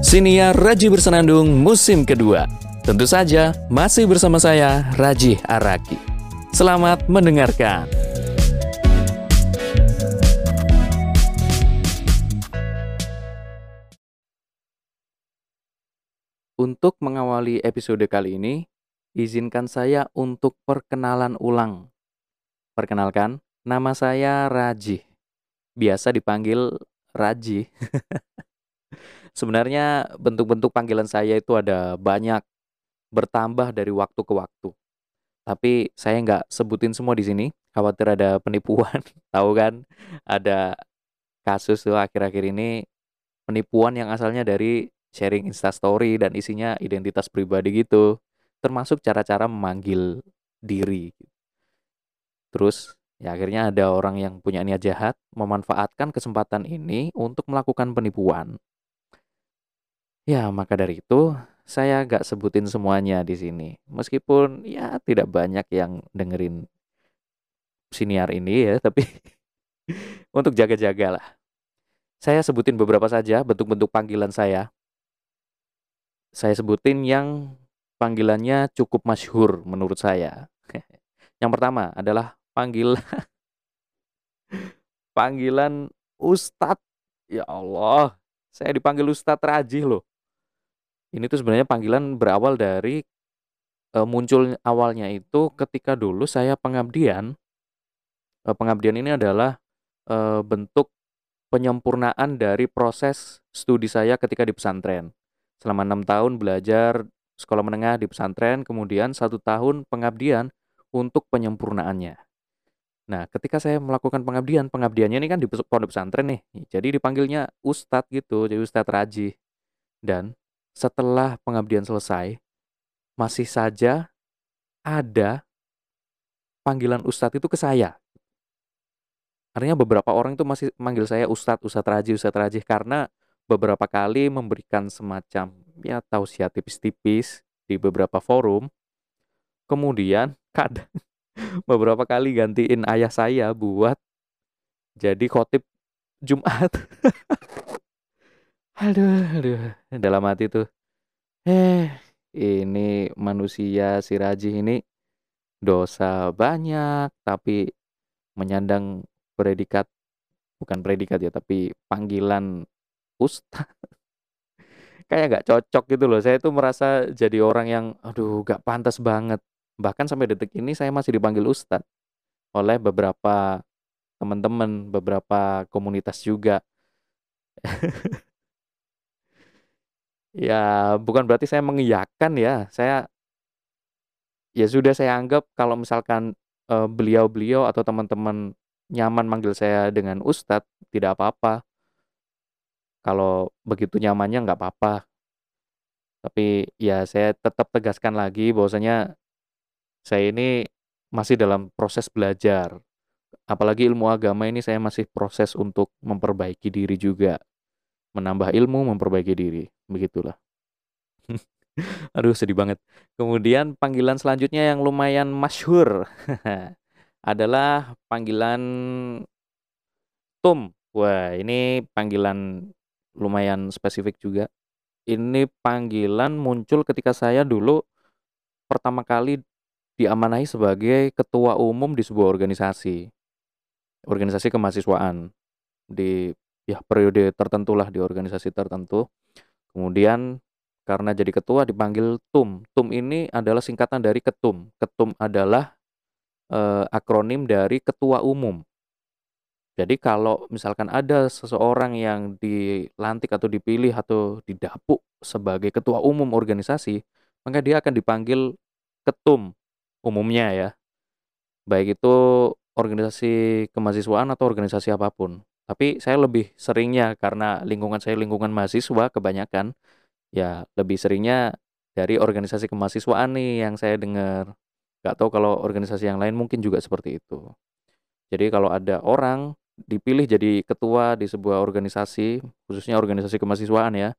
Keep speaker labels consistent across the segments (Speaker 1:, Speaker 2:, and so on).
Speaker 1: Siniar Raji Bersenandung musim kedua. Tentu saja masih bersama saya Raji Araki. Selamat mendengarkan. Untuk mengawali episode kali ini, izinkan saya untuk perkenalan ulang. Perkenalkan, nama saya Raji. Biasa dipanggil Raji. Sebenarnya bentuk-bentuk panggilan saya itu ada banyak, bertambah dari waktu ke waktu. Tapi saya nggak sebutin semua di sini, khawatir ada penipuan. Tahu kan, ada kasus tuh akhir-akhir ini penipuan yang asalnya dari sharing instastory dan isinya identitas pribadi gitu, termasuk cara-cara memanggil diri. Terus ya akhirnya ada orang yang punya niat jahat memanfaatkan kesempatan ini untuk melakukan penipuan. Ya, maka dari itu saya gak sebutin semuanya di sini. Meskipun ya tidak banyak yang dengerin siniar ini ya, tapi untuk jaga-jaga lah. Saya sebutin beberapa saja bentuk-bentuk panggilan saya. Saya sebutin yang panggilannya cukup masyhur menurut saya. yang pertama adalah panggil panggilan Ustadz. Ya Allah, saya dipanggil Ustadz Rajih loh. Ini tuh sebenarnya panggilan berawal dari, uh, muncul awalnya itu ketika dulu saya pengabdian. Uh, pengabdian ini adalah, uh, bentuk penyempurnaan dari proses studi saya ketika di pesantren. Selama enam tahun belajar sekolah menengah di pesantren, kemudian satu tahun pengabdian untuk penyempurnaannya. Nah, ketika saya melakukan pengabdian, pengabdiannya ini kan di pondok pesantren nih, jadi dipanggilnya ustadz gitu, jadi Ustadz Raji. Dan setelah pengabdian selesai, masih saja ada panggilan ustadz itu ke saya. Artinya beberapa orang itu masih manggil saya ustadz, ustadz Raji, ustadz Raji karena beberapa kali memberikan semacam ya tausiah tipis-tipis di beberapa forum. Kemudian kadang beberapa kali gantiin ayah saya buat jadi khotib Jumat. Aduh aduh, dalam hati tuh, "Eh, ini manusia si Rajih ini dosa banyak, tapi menyandang predikat bukan predikat ya, tapi panggilan ustaz." Kayak nggak cocok gitu loh, saya tuh merasa jadi orang yang, aduh nggak pantas banget. Bahkan sampai detik ini saya masih dipanggil ustaz oleh beberapa teman-teman, beberapa komunitas juga. Ya, bukan berarti saya mengiyakan ya, saya ya sudah saya anggap kalau misalkan, beliau-beliau atau teman-teman nyaman manggil saya dengan ustadz, tidak apa-apa. Kalau begitu nyamannya nggak apa-apa. Tapi ya saya tetap tegaskan lagi bahwasanya saya ini masih dalam proses belajar. Apalagi ilmu agama ini saya masih proses untuk memperbaiki diri juga. Menambah ilmu, memperbaiki diri, begitulah. Aduh sedih banget. Kemudian panggilan selanjutnya yang lumayan masyhur adalah panggilan Tum. Wah, ini panggilan lumayan spesifik juga. Ini panggilan muncul ketika saya dulu pertama kali diamanahi sebagai ketua umum di sebuah organisasi. Organisasi kemahasiswaan di ya periode tertentu lah di organisasi tertentu. Kemudian karena jadi ketua dipanggil TUM. TUM ini adalah singkatan dari ketum. Ketum adalah eh, akronim dari ketua umum. Jadi kalau misalkan ada seseorang yang dilantik atau dipilih atau didapuk sebagai ketua umum organisasi, maka dia akan dipanggil ketum umumnya ya. Baik itu organisasi kemahasiswaan atau organisasi apa pun. Tapi saya lebih seringnya karena lingkungan saya lingkungan mahasiswa kebanyakan, ya lebih seringnya dari organisasi kemahasiswaan nih yang saya dengar. Gak tahu kalau organisasi yang lain mungkin juga seperti itu. Jadi kalau ada orang dipilih jadi ketua di sebuah organisasi, khususnya organisasi kemahasiswaan ya,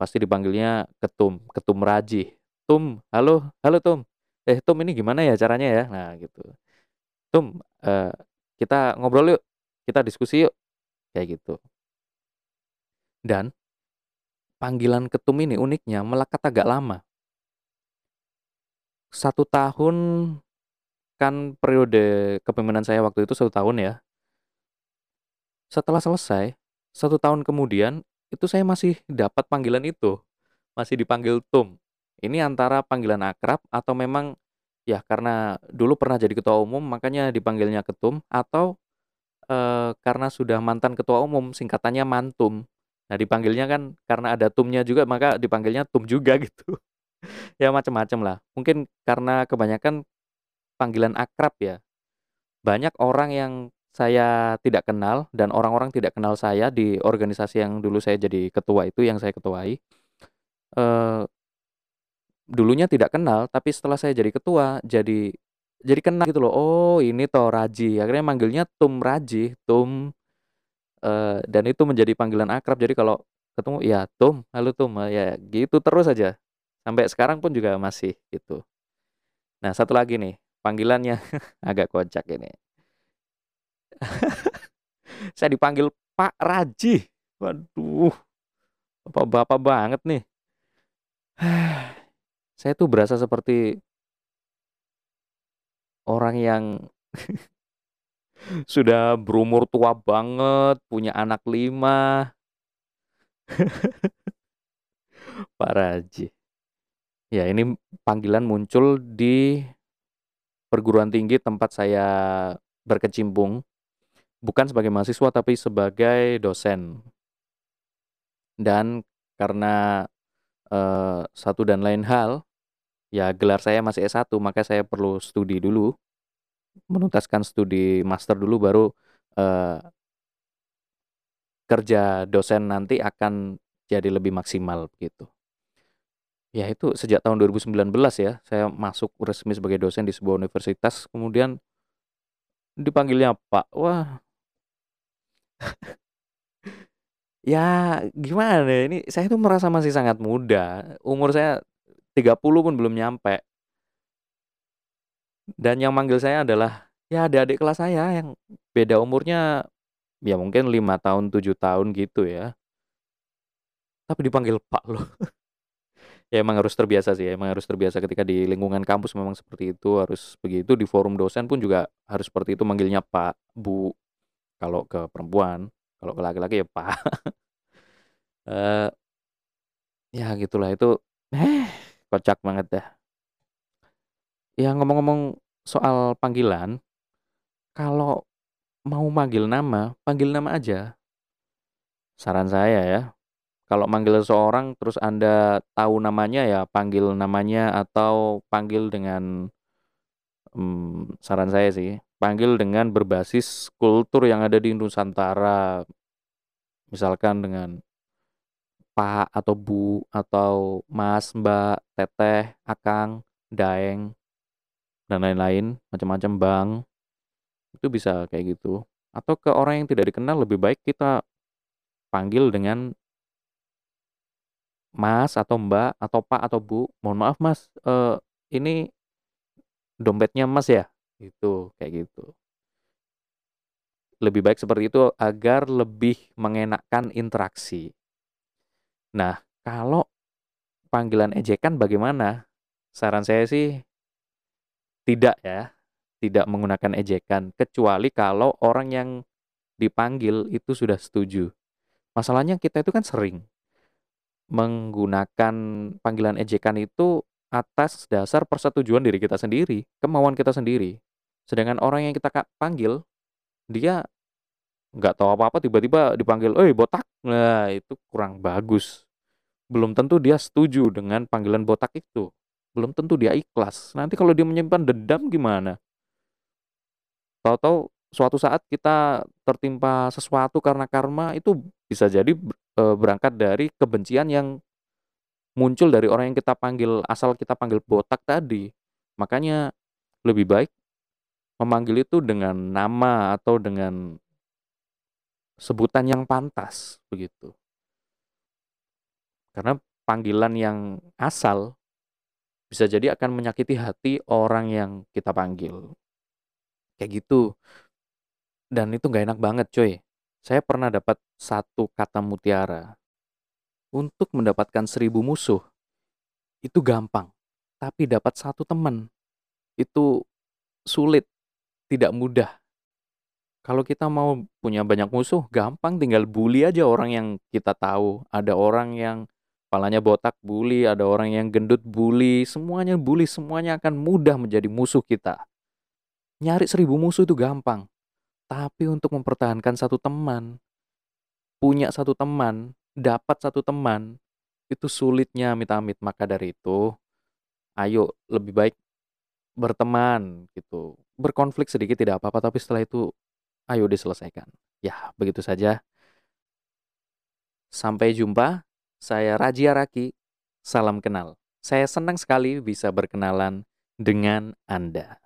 Speaker 1: pasti dipanggilnya ketum, ketum raji. Tum, halo, halo Tum. Eh Tum ini gimana ya caranya ya? Nah gitu. Tum, uh, kita ngobrol yuk, kita diskusi yuk kayak gitu. Dan panggilan ketum ini uniknya melekat agak lama. Satu tahun kan periode kepemimpinan saya waktu itu satu tahun ya. Setelah selesai, satu tahun kemudian itu saya masih dapat panggilan itu, masih dipanggil Tum. Ini antara panggilan akrab atau memang ya karena dulu pernah jadi ketua umum makanya dipanggilnya ketum atau eh, karena sudah mantan ketua umum singkatannya mantum. Nah dipanggilnya kan karena ada tumnya juga maka dipanggilnya tum juga gitu. ya macam-macam lah. Mungkin karena kebanyakan panggilan akrab ya. Banyak orang yang saya tidak kenal dan orang-orang tidak kenal saya di organisasi yang dulu saya jadi ketua itu yang saya ketuai. Eh, dulunya tidak kenal, tapi setelah saya jadi ketua, jadi jadi kenal gitu loh. Oh, ini toh Raji. Akhirnya manggilnya Tum Raji, Tum eh, dan itu menjadi panggilan akrab. Jadi kalau ketemu ya Tum, halo Tum, ya gitu terus aja. Sampai sekarang pun juga masih gitu. Nah, satu lagi nih, panggilannya agak kocak ini. saya dipanggil Pak Raji. Waduh. Bapak-bapak banget nih. saya tuh berasa seperti orang yang sudah berumur tua banget, punya anak lima. Pak Raji. Ya, ini panggilan muncul di perguruan tinggi tempat saya berkecimpung. Bukan sebagai mahasiswa tapi sebagai dosen. Dan karena eh, satu dan lain hal, ya gelar saya masih S1, maka saya perlu studi dulu. Menuntaskan studi master dulu baru eh, kerja dosen nanti akan jadi lebih maksimal gitu. Ya itu sejak tahun 2019 ya, saya masuk resmi sebagai dosen di sebuah universitas, kemudian dipanggilnya Pak. Wah. ya gimana ya, ini saya tuh merasa masih sangat muda. Umur saya 30 pun belum nyampe. Dan yang manggil saya adalah ya adik-adik kelas saya yang beda umurnya ya mungkin lima tahun, tujuh tahun gitu ya. Tapi dipanggil Pak loh. ya emang harus terbiasa sih, emang harus terbiasa ketika di lingkungan kampus memang seperti itu, harus begitu. Di forum dosen pun juga harus seperti itu manggilnya Pak, Bu. Kalau ke perempuan, kalau ke laki-laki ya Pak. eh ya gitulah itu. Eh, kocak banget dah. Ya ngomong-ngomong soal panggilan, kalau mau manggil nama, panggil nama aja. Saran saya ya, kalau manggil seseorang terus Anda tahu namanya ya panggil namanya atau panggil dengan hmm, saran saya sih, panggil dengan berbasis kultur yang ada di Nusantara. Misalkan dengan Pak atau Bu atau Mas, Mbak, Teteh, Akang, Daeng dan lain-lain, macam-macam Bang. Itu bisa kayak gitu. Atau ke orang yang tidak dikenal lebih baik kita panggil dengan Mas atau Mbak atau Pak atau Bu, mohon maaf Mas, uh, ini dompetnya Mas ya? Gitu, kayak gitu. Lebih baik seperti itu agar lebih mengenakkan interaksi. Nah, kalau panggilan ejekan bagaimana? Saran saya sih tidak ya, tidak menggunakan ejekan kecuali kalau orang yang dipanggil itu sudah setuju. Masalahnya kita itu kan sering menggunakan panggilan ejekan itu atas dasar persetujuan diri kita sendiri, kemauan kita sendiri. Sedangkan orang yang kita panggil, dia nggak tahu apa-apa tiba-tiba dipanggil, "Eh, botak." Nah, itu kurang bagus. Belum tentu dia setuju dengan panggilan botak itu. Belum tentu dia ikhlas. Nanti kalau dia menyimpan dendam gimana? Tahu-tahu suatu saat kita tertimpa sesuatu karena karma itu bisa jadi e, berangkat dari kebencian yang muncul dari orang yang kita panggil asal kita panggil botak tadi. Makanya lebih baik memanggil itu dengan nama atau dengan sebutan yang pantas begitu. Karena panggilan yang asal bisa jadi akan menyakiti hati orang yang kita panggil. Kayak gitu. Dan itu nggak enak banget, coy. Saya pernah dapat satu kata mutiara. Untuk mendapatkan 1000 musuh, itu gampang, tapi dapat satu teman, itu sulit, tidak mudah. Kalau kita mau punya banyak musuh, gampang tinggal bully aja orang yang kita tahu. Ada orang yang kepalanya botak, bully, ada orang yang gendut, bully, semuanya bully, semuanya akan mudah menjadi musuh kita. Nyari 1000 musuh itu gampang, tapi untuk mempertahankan satu teman, punya satu teman, dapat satu teman, itu sulitnya amit-amit. Maka dari itu, ayo lebih baik berteman gitu. Berkonflik sedikit tidak apa-apa, tapi setelah itu ayo diselesaikan. Ya, begitu saja. Sampai jumpa. Saya Rajia Raki. Salam kenal. Saya senang sekali bisa berkenalan dengan Anda.